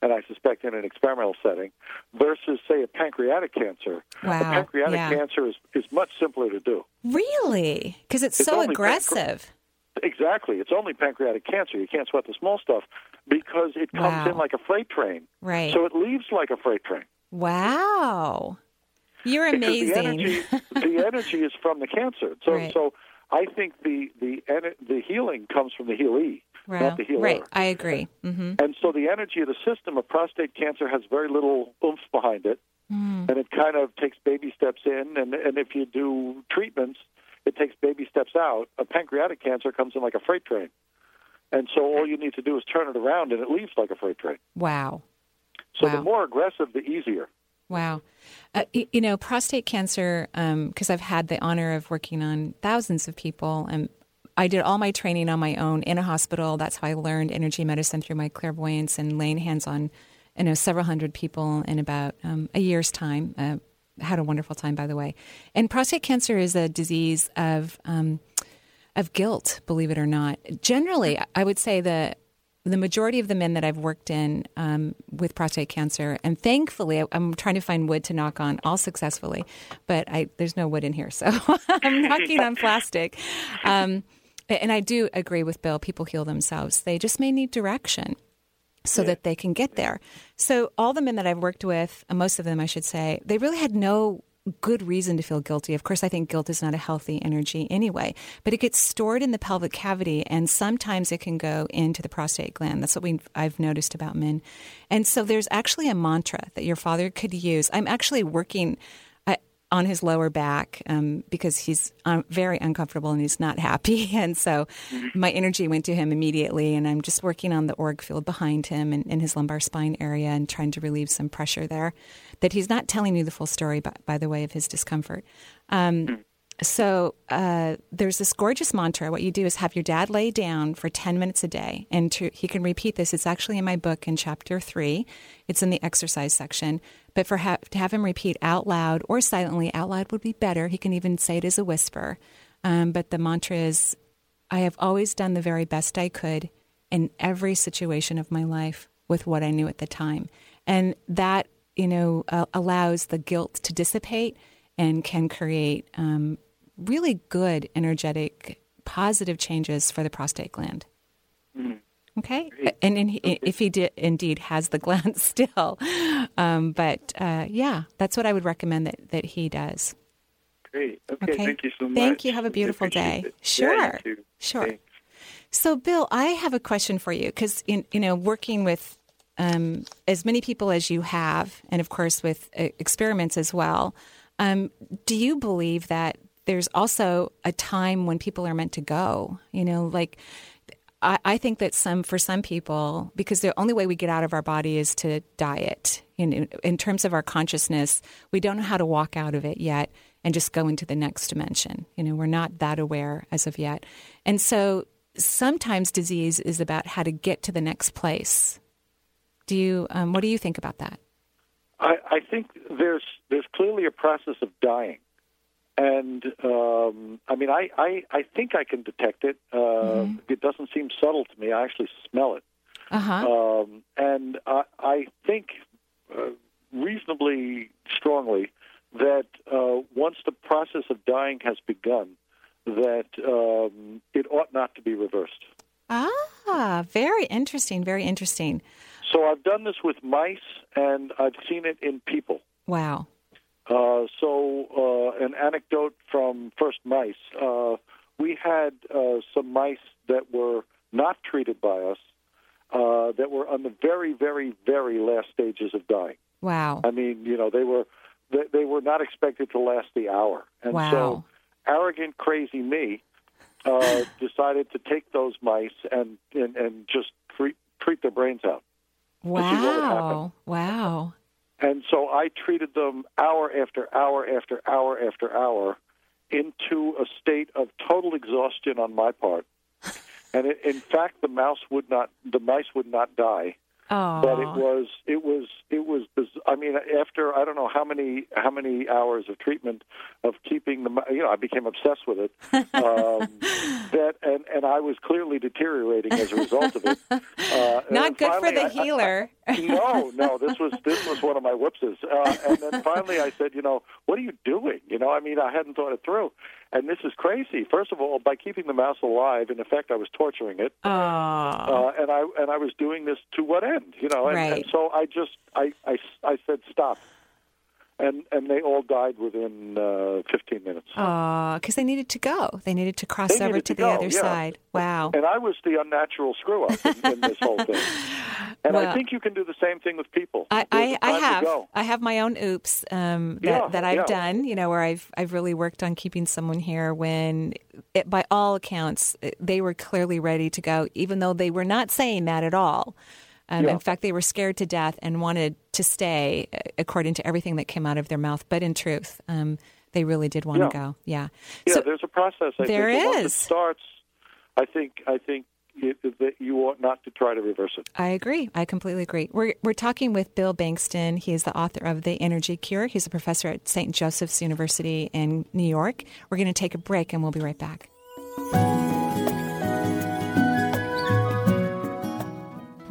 and I suspect in an experimental setting, versus, say, a pancreatic cancer, Wow, a pancreatic yeah. cancer is, is much simpler to do. Really? Because it's, It's so only aggressive. Exactly. It's only pancreatic cancer. You can't sweat the small stuff because it comes Wow. in like a freight train. Right. So it leaves like a freight train. Wow. You're Because amazing. The energy, the energy is from the cancer. So, Right. so I think the the the healing comes from the healee, Wow. not the healer. Right. I agree. hmm And so the energy of the system of prostate cancer has very little oomph behind it, Mm. and it kind of takes baby steps in. And and if you do treatments, it takes baby steps out. A pancreatic cancer comes in like a freight train, and so all you need to do is turn it around, and it leaves like a freight train. Wow. So Wow. the more aggressive, the easier. Wow. Uh, you know, prostate cancer, because I've had the honor of working on thousands of people, and I did all my training on my own in a hospital. That's how I learned energy medicine through my clairvoyance and laying hands on, you know, several hundred people in about um, a year's time. Uh, had a wonderful time, by the way. And prostate cancer is a disease of um, of guilt, believe it or not. Generally, I would say the the majority of the men that I've worked in um, with prostate cancer, and thankfully, I- I'm trying to find wood to knock on, all successfully, but I, there's no wood in here, so I'm knocking on plastic. Um, and I do agree with Bill. People heal themselves; they just may need direction so that they can get there. So all the men that I've worked with, uh, most of them I should say, they really had no good reason to feel guilty. Of course, I think guilt is not a healthy energy anyway, but it gets stored in the pelvic cavity and sometimes it can go into the prostate gland. That's what we I've noticed about men. And so there's actually a mantra that your father could use. I'm actually working on his lower back um, because he's um, very uncomfortable and he's not happy. And so my energy went to him immediately. And I'm just working on the auric field behind him and in his lumbar spine area and trying to relieve some pressure there. That he's not telling you the full story, by, by the way, of his discomfort. Um, so uh, there's this gorgeous mantra. What you do is have your dad lay down for 10 minutes a day, and to, he can repeat this. It's actually in my book in chapter three. It's in the exercise section. But for ha- to have him repeat out loud or silently, out loud would be better. He can even say it as a whisper. Um, but the mantra is, I have always done the very best I could in every situation of my life with what I knew at the time, and that you know uh, allows the guilt to dissipate and can create um, really good, energetic, positive changes for the prostate gland. Okay, and, and he, if he did, indeed has the gland still, um, but uh, yeah, that's what I would recommend that that he does. Great. Okay, Okay. Thank you so much. Thank you. Have a beautiful day. it. Sure. Yeah. Sure. Thanks. So, Bill, I have a question for you because, you know, working with um, as many people as you have, and of course with uh, experiments as well, um, do you believe that there's also a time when people are meant to go? You know, like I, I think that some for some people, because the only way we get out of our body is to diet. In, in terms of our consciousness, we don't know how to walk out of it yet and just go into the next dimension. You know, we're not that aware as of yet, and so sometimes disease is about how to get to the next place. Do you? Um, what do you think about that? I, I think there's there's clearly a process of dying, and um, I mean I, I I think I can detect it. Uh, It doesn't seem subtle to me. I actually smell it, Uh huh. um, and I, I think uh, reasonably strongly that uh, once the process of dying has begun, that um, it ought not to be reversed. ah, very interesting. Very interesting. So I've done this with mice, and I've seen it in people. Wow. Uh, so, uh, an anecdote from First Mice. Uh, we had uh, some mice that were not treated by us, uh, that were on the very, very, very last stages of dying. Wow. I mean, you know, they were they, they were not expected to last the hour, and Wow. so arrogant, crazy me uh, decided to take those mice and and, and just treat, treat their brains out. Wow! Wow! I treated them hour after hour after hour after hour into a state of total exhaustion on my part. And it, in fact, the mouse would not, the mice would not die. Oh. But it was, it was, it was. I mean, after I don't know how many how many hours of treatment of keeping the, you know, I became obsessed with it. Um, that and and I was clearly deteriorating as a result of it. Uh, Not good for the I, healer. I, no, no, this was this was one of my whoopses. Uh, and then finally, I said, you know, what are you doing? You know, I mean, I hadn't thought it through. And this is crazy. First of all, by keeping the mouse alive, in effect, I was torturing it. Oh. Uh, and I and I was doing this to what end? You know, and, Right. and so I just I, I, I said stop, and and they all died within uh, 15 minutes. Oh, because they needed to go. They needed to cross They over to to the go, other yeah. side. Wow. And I was the unnatural screw up in, in this whole thing. And Well- I think you can do the same thing with people. I, I, I have. I have my own oops um, that Yeah, that I've yeah. done. You know, where I've I've really worked on keeping someone here when, it, by all accounts, they were clearly ready to go, even though they were not saying that at all. Um, Yeah. In fact, they were scared to death and wanted to stay, uh, according to everything that came out of their mouth. But in truth, um, they really did want Yeah. to go. Yeah. Yeah, So- there's a process. I There think. Once it is. starts, I think I think that you ought not to try to reverse it. I agree. I completely agree. We're we're talking with Bill Bengston. He is the author of The Energy Cure. He's a professor at St. Joseph's University in New York. We're going to take a break and we'll be right back.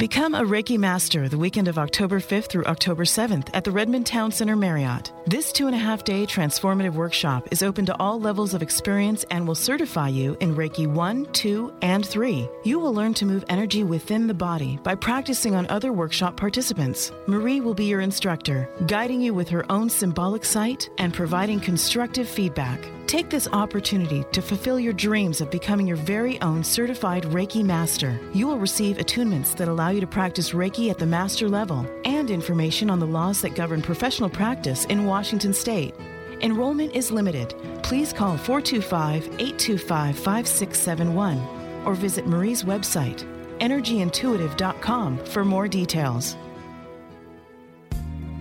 Become a Reiki Master the weekend of October 5th through October 7th at the Redmond Town Center Marriott. This two and a half day transformative workshop is open to all levels of experience and will certify you in Reiki 1, 2, and 3. You will learn to move energy within the body by practicing on other workshop participants. Marie will be your instructor, guiding you with her own symbolic sight and providing constructive feedback. Take this opportunity to fulfill your dreams of becoming your very own certified Reiki master. You will receive attunements that allow you to practice Reiki at the master level and information on the laws that govern professional practice in Washington state. Enrollment is limited. Please call 425 825 5671 or visit Marie's website, energyintuitive.com, for more details.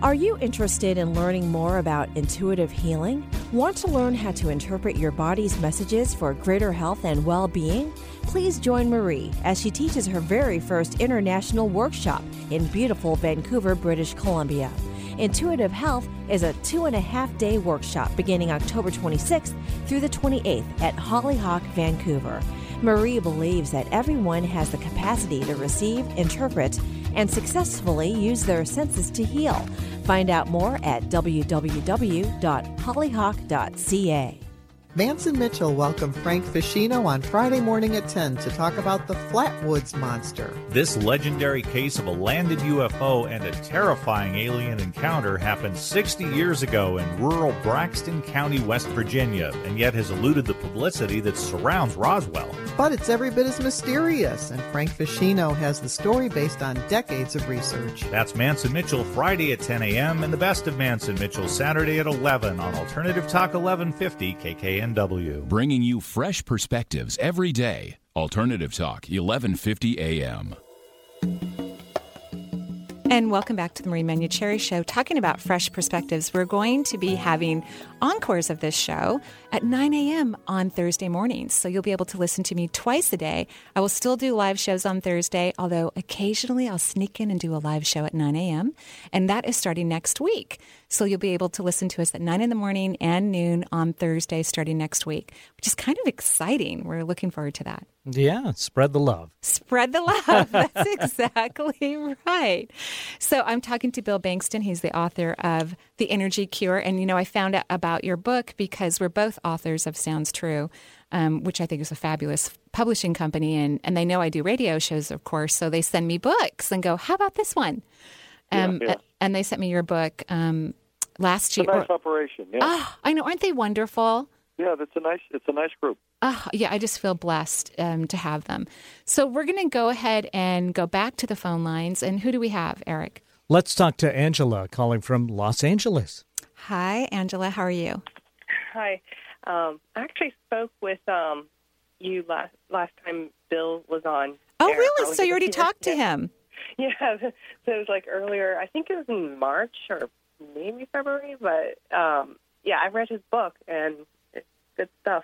Are you interested in learning more about intuitive healing? Want to learn how to interpret your body's messages for greater health and well being? Please join Marie as she teaches her very first international workshop in beautiful Vancouver, British Columbia. Intuitive Health is a two and a half day workshop beginning October 26th through the 28th at Hollyhock, Vancouver. Marie believes that everyone has the capacity to receive, interpret, and successfully use their senses to heal. Find out more at www.hollyhock.ca. Vance and Mitchell welcome Frank Feschino on Friday morning at 10 to talk about the Flatwoods Monster. This legendary case of a landed UFO and a terrifying alien encounter happened 60 years ago in rural Braxton County, West Virginia, and yet has eluded the publicity that surrounds Roswell. But it's every bit as mysterious, and Frank Feschino has the story based on decades of research. That's Manson Mitchell Friday at 10 a.m. and the best of Manson Mitchell Saturday at 11 on Alternative Talk 1150 KKNW. Bringing you fresh perspectives every day. Alternative Talk, 1150 a.m. And welcome back to the Marie Manuchehri Show, talking about fresh perspectives. We're going to be having encores of this show at 9 a.m. on Thursday mornings. So you'll be able to listen to me twice a day. I will still do live shows on Thursday, although occasionally I'll sneak in and do a live show at 9 a.m. And that is starting next week. So you'll be able to listen to us at 9 in the morning and noon on Thursday starting next week, which is kind of exciting. We're looking forward to that. Yeah, spread the love. Spread the love. That's exactly right. So I'm talking to Bill Bengston. He's the author of The Energy Cure. And, you know, I found out about your book because we're both authors of Sounds True, um, which I think is a fabulous publishing company. And, and they know I do radio shows, of course. So they send me books and go, how about this one? Um, Yeah, yeah. And they sent me your book um, last It's a year. nice operation. Yeah, Ah, I know. Aren't they wonderful? yeah. That's a nice. It's a nice group. Oh, yeah, I just feel blessed um, to have them. So we're going to go ahead and go back to the phone lines. And who do we have, Eric? Let's talk to Angela calling from Los Angeles. Hi, Angela. How are you? Hi. Um, I actually spoke with um, you last last time Bill was on. Oh, really? So you already talked to him? Yeah, so it was like earlier. I think it was in March or maybe February. But um, yeah, I read his book and it's good stuff.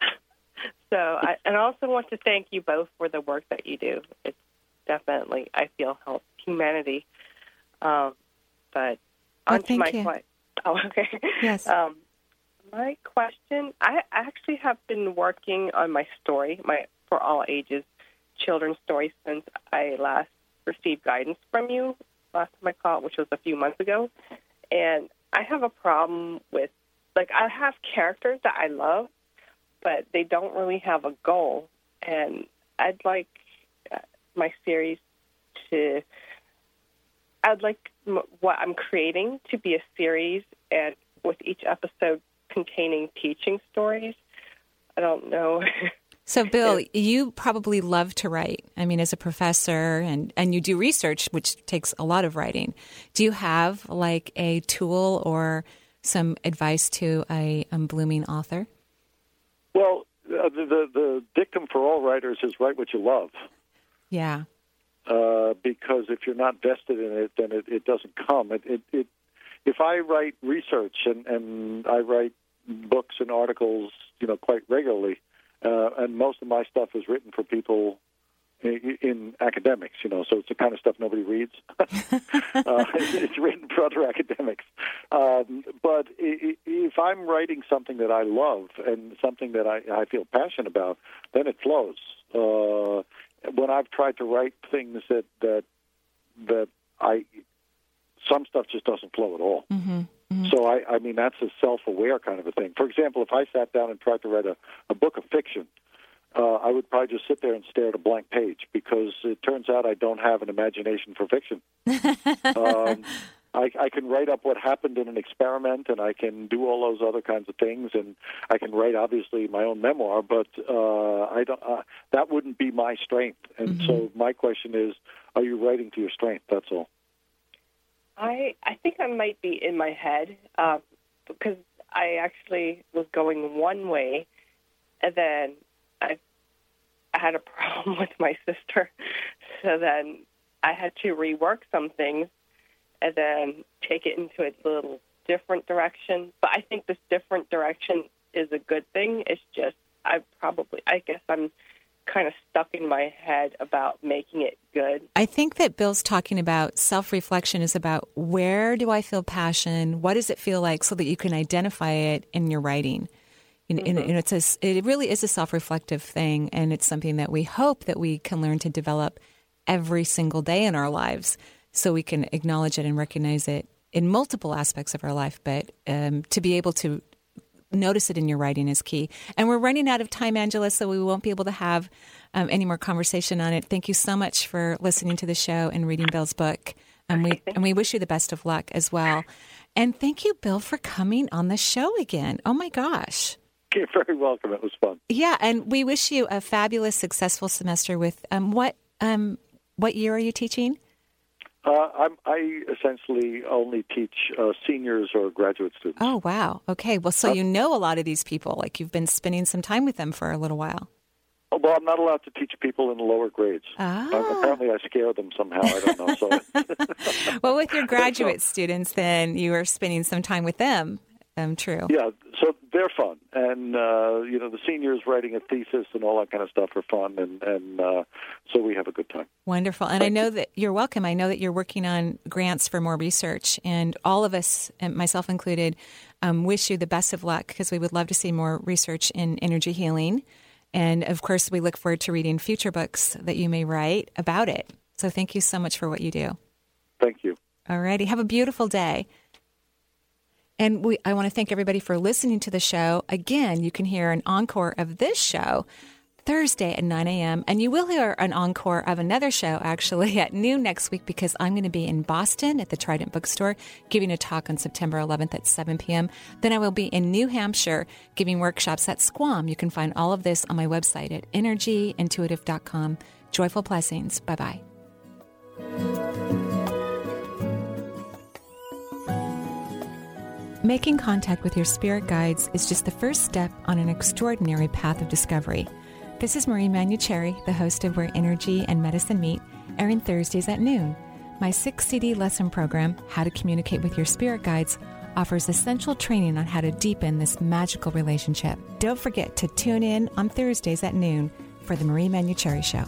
so, I, and I also want to thank you both for the work that you do. It's definitely, I feel, helps humanity. Um, but Well, on to my you. Oh, okay. Yes. Um, my question: I actually have been working on my story, my for all ages children's story, since I last received guidance from you last time I called, which was a few months ago. And I have a problem with, like, I have characters that I love, but they don't really have a goal. And I'd like uh, my series to, I'd like m- what I'm creating to be a series, and with each episode containing teaching stories. I don't know. So, Bill, you probably love to write. I mean, as a professor, and, and you do research, which takes a lot of writing. Do you have like a tool or some advice to a um, blooming author? Well, uh, the, the the dictum for all writers is write what you love. Yeah. Uh, because if you're not vested in it, then it, it doesn't come. It, it, it, if I write research and, and I write books and articles, you know, quite regularly, uh, and most of my stuff is written for people in, in academics, you know, so it's the kind of stuff nobody reads. uh, it's written for other academics. Um, but if I'm writing something that I love and something that I, I feel passionate about, then it flows. Uh, when I've tried to write things that that that I some stuff just doesn't flow at all. Mm-hmm. So I, I mean that's a self-aware kind of a thing. For example, if I sat down and tried to write a, a book of fiction, uh, I would probably just sit there and stare at a blank page because it turns out I don't have an imagination for fiction. um, I, I can write up what happened in an experiment, and I can do all those other kinds of things, and I can write obviously my own memoir. But uh, I don't. Uh, that wouldn't be my strength. And so my question is, are you writing to your strength? That's all. I I think I might be in my head uh, because I actually was going one way, and then I I had a problem with my sister, so then I had to rework some things, and then take it into a little different direction. But I think this different direction is a good thing. It's just I probably I guess I'm kind of stuck in my head about making it good. I think that Bill's talking about self reflection is about where do I feel passion? What does it feel like so that you can identify it in your writing? And, and- and it's a, it really is a self reflective thing. And it's something that we hope that we can learn to develop every single day in our lives so we can acknowledge it and recognize it in multiple aspects of our life. But um, to be able to notice it in your writing is key. And we're running out of time, Angela, so we won't be able to have um, any more conversation on it. Thank you so much for listening to the show and reading Bill's book. And we and we wish you the best of luck as well. And thank you, Bill, for coming on the show again. Oh my gosh. You're very welcome. It was fun. Yeah, and we wish you a fabulous, successful semester. With um, what um, what year are you teaching? Uh, I'm, I essentially only teach uh, seniors or graduate students. Oh wow. Okay. Well, so you know a lot of these people. Like you've been spending some time with them for a little while. Oh, Well, I'm not allowed to teach people in lower grades. Ah. Uh, apparently, I scare them somehow. I don't know. So, Well, with your graduate students, then you are spending some time with them. Um, true. yeah, so they're fun, and uh, you know, the seniors writing a thesis and all that kind of stuff are fun, and and uh, so we have a good time. Wonderful. And I know that you're welcome. I know that you're working on grants for more research, and all of us, and myself included, um, wish you the best of luck because we would love to see more research in energy healing. And of course, we look forward to reading future books that you may write about it. So thank you so much for what you do. Thank you. All righty. Have a beautiful day. And we, I want to thank everybody for listening to the show. Again, you can hear an encore of this show Thursday at 9 a.m. And you will hear an encore of another show actually at noon next week because I'm going to be in Boston at the Trident Bookstore giving a talk on September 11th at 7 p.m. Then I will be in New Hampshire giving workshops at Squam. You can find all of this on my website at energyintuitive.com. Joyful blessings. Bye bye. Making contact with your spirit guides is just the first step on an extraordinary path of discovery. This is Marie Manuchehri, the host of Where Energy and Medicine Meet, airing Thursdays at noon. My six CD lesson program, How to Communicate with Your Spirit Guides, offers essential training on how to deepen this magical relationship. Don't forget to tune in on Thursdays at noon for the Marie Manuchehri Show.